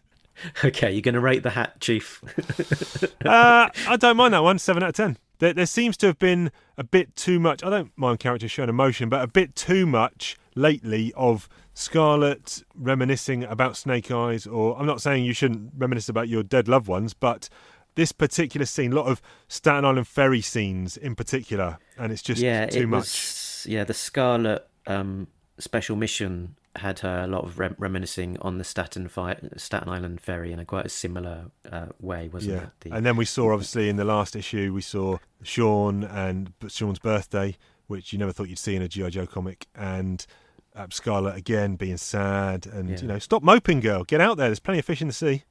Okay, you're going to rate the hat, chief. Uh, I don't mind that one. Seven out of ten. There, there seems to have been a bit too much. I don't mind characters showing emotion, but a bit too much lately of Scarlett reminiscing about Snake Eyes. Or I'm not saying you shouldn't reminisce about your dead loved ones, but this particular scene, a lot of Staten Island ferry scenes in particular, and it's just yeah, too it much. was. Yeah, the Scarlet um, special mission had her a lot of rem- reminiscing on the Staten fi- Staten Island ferry in a quite a similar uh, way, wasn't Yeah, it? The- and then we saw obviously in the last issue we saw Sean and Sean's birthday, which you never thought you'd see in a GI Joe comic, and uh, Scarlet again being sad, and Yeah. you know, stop moping, girl, get out there. There's plenty of fish in the sea.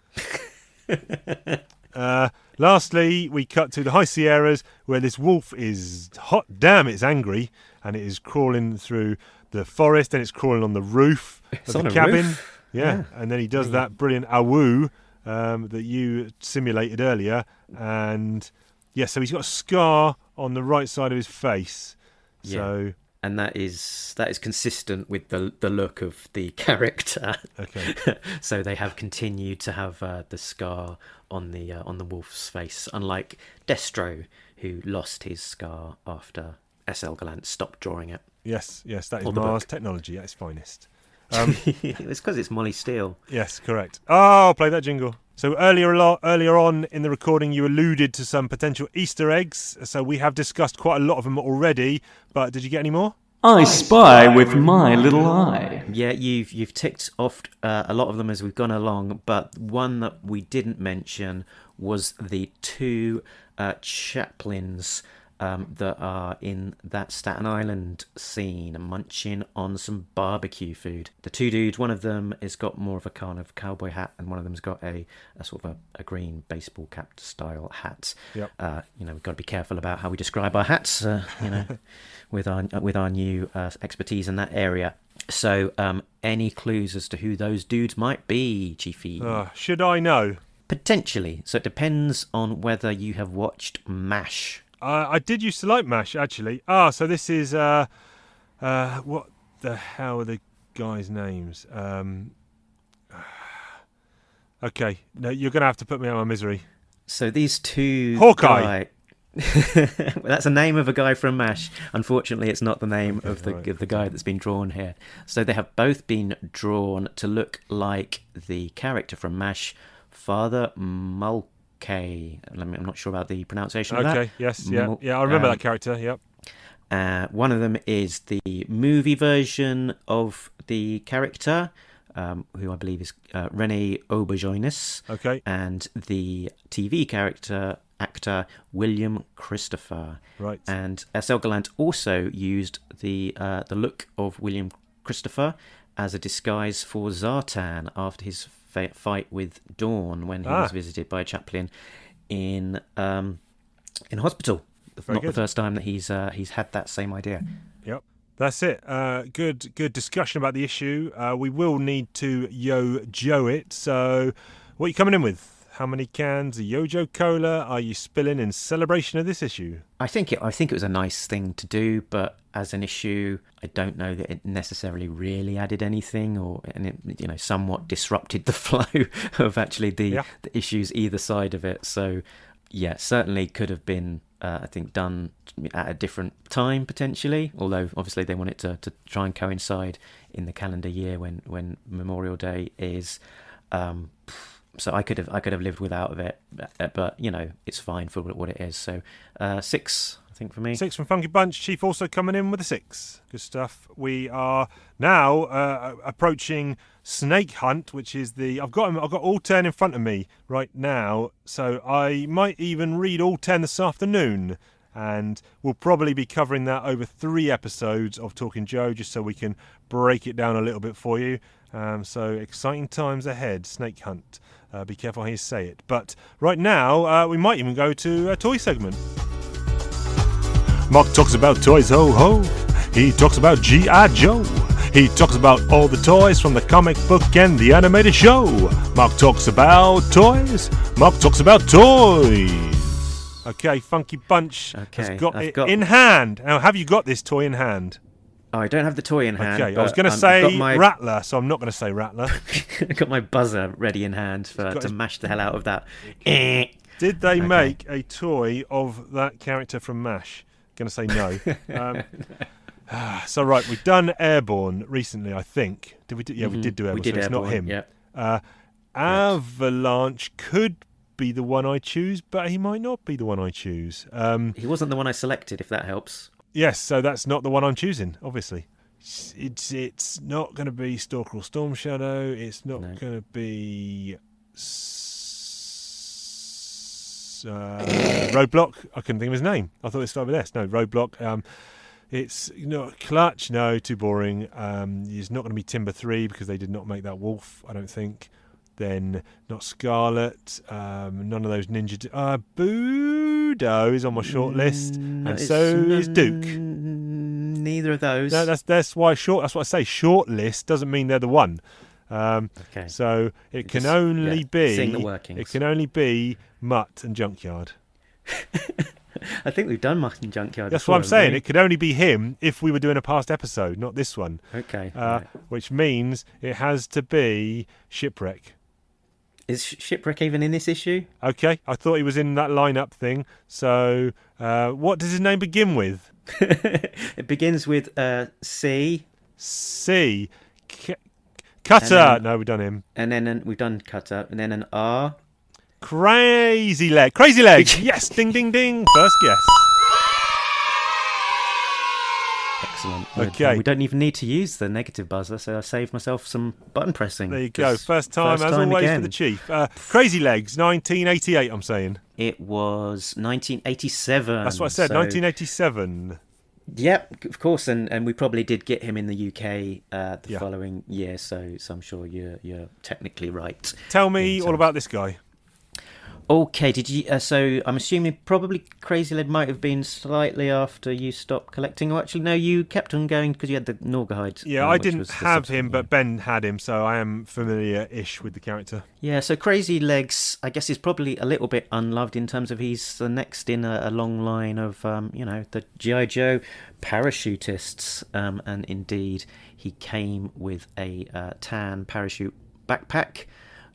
uh, lastly, we cut to the High Sierras, where this wolf is hot damn, it's angry, and it is crawling through the forest, and it's crawling on the roof It's of the cabin. roof? Yeah. Yeah. and then he does that brilliant awoo um, that you simulated earlier, and yeah, so he's got a scar on the right side of his face. So and that is that is consistent with the the look of the character. okay, so they have continued to have uh, the scar on the uh, on the wolf's face, unlike Destro, who lost his scar after S.L. Gallant stopped drawing it. Yes, yes, that is Mars book. technology at its finest. Um, it's because it's Molly Steele. yes, correct. Oh, I'll play that jingle. So earlier, a lot, earlier on in the recording, you alluded to some potential Easter eggs. So we have discussed quite a lot of them already. But did you get any more? I spy with my little eye. Yeah, you've you've ticked off uh, a lot of them as we've gone along, but one that we didn't mention was the two uh, chaplains um, that are in that Staten Island scene, munching on some barbecue food. The two dudes, one of them has got more of a kind of cowboy hat, and one of them's got a, a sort of a, a green baseball cap style hat. Yep. Uh, you know, we've got to be careful about how we describe our hats. Uh, you know, with our with our new uh, expertise in that area. So, um, any clues as to who those dudes might be, Chiefy? Uh, should I know? Potentially. So it depends on whether you have watched MASH. Uh, I did used to like Mash actually. Ah, so this is uh, uh, what the hell are the guys' names? Um, okay, no, you're gonna have to put me out of my misery. So these two. Hawkeye. guy- Well, that's a name of a guy from MASH. Unfortunately, it's not the name of the right, of the guy that's been drawn here. So they have both been drawn to look like the character from MASH, Father Mulcahy. Let me- I'm not sure about the pronunciation of that. Okay, yes, yeah, yeah, I remember um, that character. Yep. Uh, one of them is the movie version of the character, um, who I believe is uh, Rene Auberjonois, Okay, and the TV character actor William Christopher. right. And S.L. Gallant also used the uh, the look of William Christopher as a disguise for Zartan after his fa- fight with Dawn when he Ah. was visited by a chaplain in um, in hospital. Very Not good. the first time that he's uh, he's had that same idea. Yep. That's it. Uh, good, good discussion about the issue. Uh, we will need to yo Joe it. So, what are you coming in with? How many cans of Yojo Cola are you spilling in celebration of this issue? I think it. I think it was a nice thing to do, but as an issue, I don't know that it necessarily really added anything, or and it you know somewhat disrupted the flow of actually the Yeah. the issues either side of it. So yeah, certainly could have been. Uh, I think done at a different time potentially, although obviously they want it to, to try and coincide in the calendar year when, when Memorial Day is. Um, so I could have I could have lived without of it, but, but you know it's fine for what it is. So uh, six, I think for me. Six from Funky Bunch. Chief also coming in with a six. Good stuff. We are now uh, approaching Snake Hunt, which is the I've got I've got all ten in front of me right now, so I might even read all ten this afternoon. And we'll probably be covering that over three episodes of Talking Joe, just so we can break it down a little bit for you. Um, so exciting times ahead, Snake Hunt. Uh, be careful how you say it. But right now, uh, we might even go to a toy segment. Mark talks about toys, ho ho. He talks about G.I. Joe. He talks about all the toys from the comic book and the animated show. Mark talks about toys. Mark talks about toys. Okay, Funky Bunch Okay, has got I've it got- in hand. Now, have you got this toy in hand? Oh, I don't have the toy in hand. Okay, I was going to um, say my, Rattler, so I'm not going to say Rattler. I've got my buzzer ready in hand for to his- mash the hell out of that. Eh. Did they make a toy of that character from MASH? Going to say no. um, so right, we've done Airborne recently, I think. Did we? Do, yeah, we Mhm. did do Airborne. We did so it's not him. yeah. Uh, Avalanche could be the one I choose, but he might not be the one I choose. Um, He wasn't the one I selected, if that helps. Yes, so that's not the one I'm choosing. Obviously, it's it's, it's not going to be Stalker or Storm Shadow. It's not No. going to be. S- uh, Roadblock. I couldn't think of his name. I thought it started with S. No, Roadblock. Um, it's you know Clutch. No, too boring. Um, it's not going to be Timber Three because they did not make that Wolf. I don't think. Then not Scarlet. Um, none of those Ninja. D- uh, Budo is on my short list, No, and it's so is Duke. Neither of those. No, that's that's why short. That's what I say. Short list doesn't mean they're the one. Um, okay. so it can Just, only yeah, be seeing the workings. It can only be Mutt and Junkyard. I think we've done Mutt and Junkyard. That's before, what I'm saying. we? It could only be him if we were doing a past episode, not this one. Okay. Uh, right. Which means it has to be Shipwreck. Is Shipwreck even in this issue? Okay, I thought he was in that lineup thing. So, uh, what does his name begin with? it begins with uh, C. C. C- Cutter. then- no, we've done him. and then an, we've done Cutter, and then an R. Crazy leg. Crazy legs. yes. Ding, ding, ding. First guess. Excellent. Okay. We don't even need to use the negative buzzer, so I saved myself some button pressing. There you go. First time, first as time always, again. for the chief. Uh, Crazy legs. 1988. I'm saying. It was 1987. That's what I said. so- 1987. Yep, of course, and, and we probably did get him in the UK uh, the Yeah. following year, so so I'm sure you're you're technically right. Tell me all about this guy. Okay, did you? Uh, so I'm assuming probably Crazy Legs might have been slightly after you stopped collecting. Or actually, no, you kept on going because you had the Norgahide. Yeah, I didn't have him, but Ben had him, so I am familiar-ish with the character. Yeah, so Crazy Legs, I guess, is probably a little bit unloved in terms of he's the next in a, a long line of, um, you know, the G.I. Joe parachutists. Um, and indeed, he came with a uh, tan parachute backpack,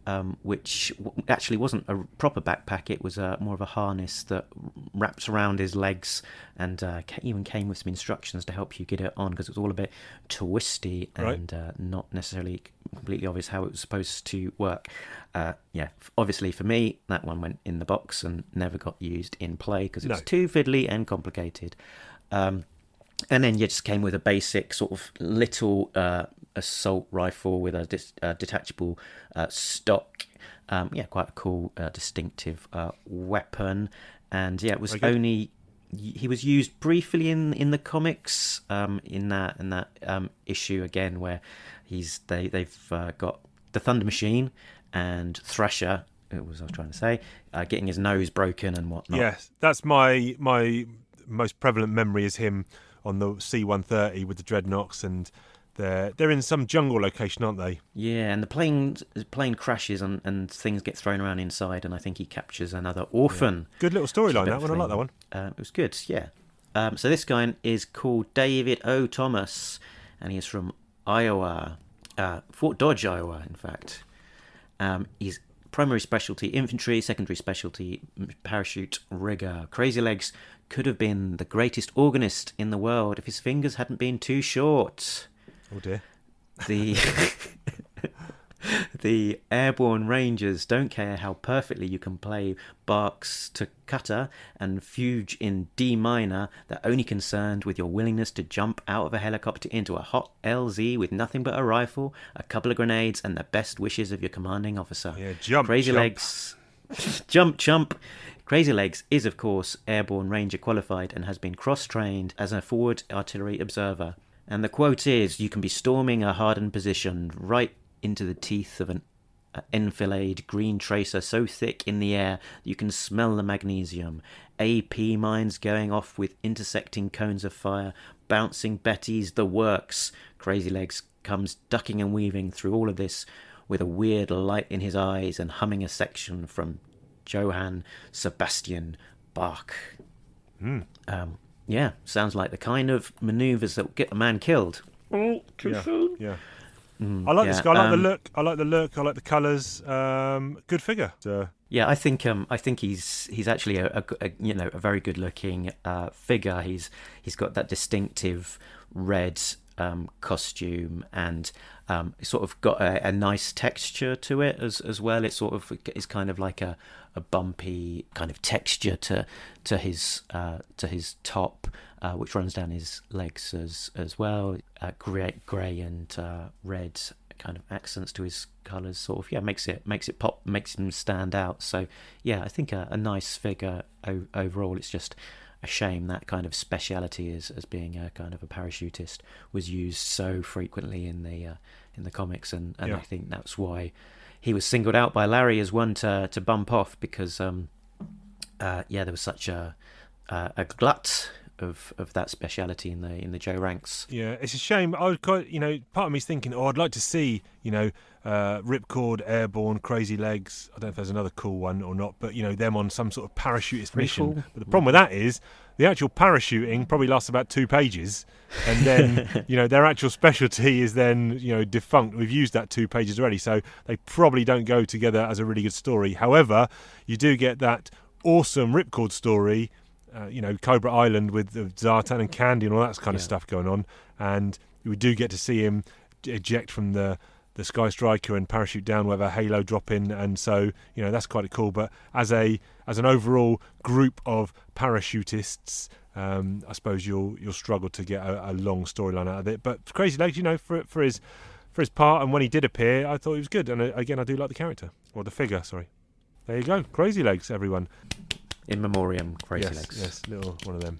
um, which w- actually wasn't a proper backpack. It was uh, more of a harness that wraps around his legs and uh, even came with some instructions to help you get it on because it was all a bit twisty Right. and uh, not necessarily completely obvious how it was supposed to work. Uh, yeah, obviously for me, that one went in the box and never got used in play because it was too fiddly and complicated. Um, and then you just came with a basic sort of little uh, assault rifle with a dis- uh, detachable uh, stock. Um, yeah, quite a cool, uh, distinctive uh, weapon. And yeah, it was only he was used briefly in in the comics um, in that in that um, issue again where he's they they've uh, got the Thunder Machine and Thrasher. It was I was trying to say, uh, getting his nose broken and whatnot. Yes, that's my my most prevalent memory is him on the C-130 with the Dreadnoks, and they're they're in some jungle location, aren't they? Yeah, and the plane the plane crashes and, and things get thrown around inside, and I think he captures another orphan. Good little storyline that one. I like that one. Uh, it was good, yeah. Um, so this guy is called David O. Thomas, and he is from Iowa, uh, Fort Dodge, Iowa, in fact. Um, he's primary specialty infantry, secondary specialty parachute rigger. Crazy Legs could have been the greatest organist in the world if his fingers hadn't been too short. Oh dear. The the airborne rangers don't care how perfectly you can play Bach's Toccata and Fugue in D minor. They're only concerned with your willingness to jump out of a helicopter into a hot LZ with nothing but a rifle, a couple of grenades, and the best wishes of your commanding officer. Yeah, jump, Crazy jump. Legs. jump, jump. Crazy Legs is, of course, airborne ranger qualified and has been cross trained as a forward artillery observer. And the quote is You can be storming a hardened position right into the teeth of an uh, enfilade green tracer so thick in the air you can smell the magnesium. AP mines going off with intersecting cones of fire, bouncing Betties, the works. Crazy Legs comes ducking and weaving through all of this with a weird light in his eyes and humming a section from Johann Sebastian Bach. Um, yeah, sounds like the kind of maneuvers that get a man killed. Oh, too Yeah, soon. yeah. I like this guy. I like um, the look. I like the look. I like the colours. Um, good figure. So, Yeah, I think um, I think he's he's actually a, a- a, you know a very good looking uh, figure. He's he's got that distinctive red um, costume and um, sort of got a, a nice texture to it as as well. It sort of is kind of like a, a bumpy kind of texture to to his uh, to his top, uh, which runs down his legs as as well. Uh, grey grey and uh, red kind of accents to his colours sort of yeah makes it makes it pop makes him stand out so yeah i think a, a nice figure o- overall it's just a shame that kind of speciality as, as being a kind of a parachutist was used so frequently in the uh, in the comics and, and Yeah. i think that's why he was singled out by larry as one to, to bump off because um uh, yeah there was such a uh, a glut of, of that speciality in the in the Joe ranks. yeah, it's a shame. I would quite, you know, part of me's thinking, oh, I'd like to see, you know, uh, Ripcord, Airborne, Crazy Legs. I don't know if there's another cool one or not, but you know, them on some sort of parachutist mission. But the problem with that is the actual parachuting probably lasts about two pages, and then you know their actual specialty is then you know defunct. We've used that two pages already, so they probably don't go together as a really good story. However, you do get that awesome Ripcord story uh, you know, Cobra Island with the Zartan and Candy and all that kind of stuff going on. And we do get to see him eject from the the Sky Striker and Parachute Down with a Halo drop in, and so you know that's quite cool. But as a as an overall group of parachutists, um, I suppose you'll you'll struggle to get a, a long storyline out of it. But Crazy Legs, you know, for for his for his part and when he did appear, I thought he was good. And uh, again, I do like the character or the figure. Sorry. There you go, Crazy Legs, everyone. In memoriam, Crazy yes, Legs. yes, little one of them.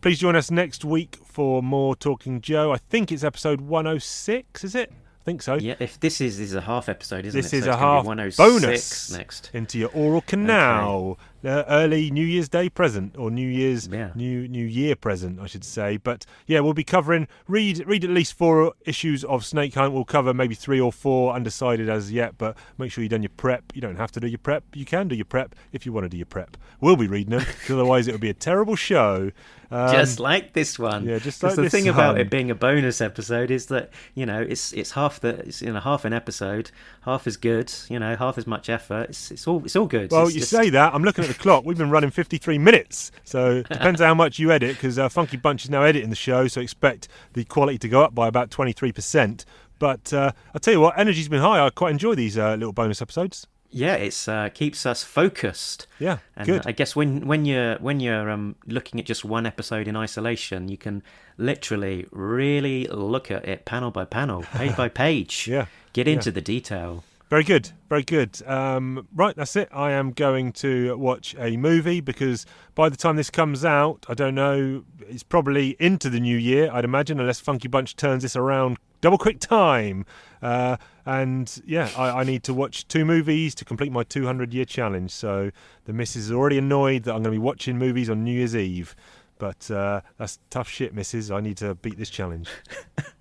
Please join us next week for more Talking Joe. I think it's episode 106, is it? I think so. Yeah, if this is this is a half episode, isn't it? This it? is So a it's gonna be half 106 bonus next. into your oral canal. Uh, early New Year's Day present or New Year's Yeah. New New Year present, I should say. But yeah, we'll be covering read read at least four issues of Snake Hunt. We'll cover maybe three or four, undecided as yet. But make sure you've done your prep. You don't have to do your prep. You can do your prep if you want to do your prep. We'll be reading them, otherwise it would be a terrible show. Um, just like this one. yeah, just like the this thing about it being a bonus episode is that you know it's it's half the it's you know half an episode, half as good, you know, half as much effort. It's it's all it's all good. Well, It's you just- say that. I'm looking at the clock. We've been running 53 minutes. So it depends how much you edit, because uh, Funky Bunch is now editing the show, so expect the quality to go up by about 23%. But uh, I'll tell you what, energy's been high. I quite enjoy these uh, little bonus episodes. Yeah, it's uh, keeps us focused. Yeah, And good. I guess when when you're when you're um, looking at just one episode in isolation, you can literally really look at it panel by panel, page by page. Yeah, Get yeah. into the detail. Very good, very good. Um, right, that's it. I am going to watch a movie because by the time this comes out, I don't know, it's probably into the new year, I'd imagine, unless Funky Bunch turns this around double quick time. Uh, and yeah, I, I need to watch two movies to complete my 200 year challenge. So the missus is already annoyed that I'm going to be watching movies on New Year's Eve. But uh, that's tough shit, missus. I need to beat this challenge.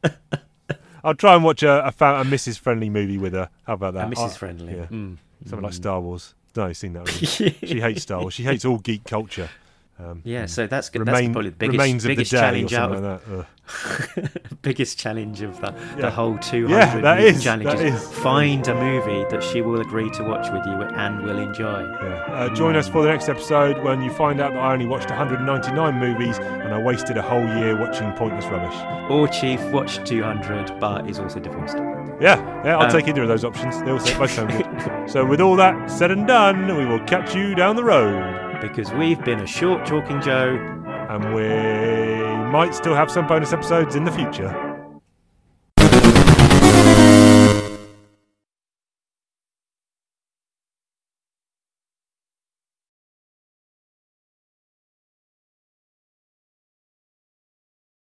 I'll try and watch a, a, a Mrs. Friendly movie with her. How about that? And missus friendly. yeah. Mm. Something like Star Wars. No, you've seen that. Really. she hates Star Wars. She hates all geek culture. Um, Yeah, so that's good. Remain, that's probably the biggest, the biggest day challenge out of like. biggest challenge of the, Yeah. the whole 200 Yeah, that is, that is. find a movie that she will agree to watch with you and will enjoy. Yeah. Uh, join us for the next episode when you find out that I only watched 199 movies and I wasted a whole year watching pointless rubbish. Or Chief watched 200 but is also divorced. Yeah, yeah, I'll Um, take either of those options. They also both sound good. so, with all that said and done, we will catch you down the road. Because we've been a short talking Joe And we might still have some bonus episodes in the future.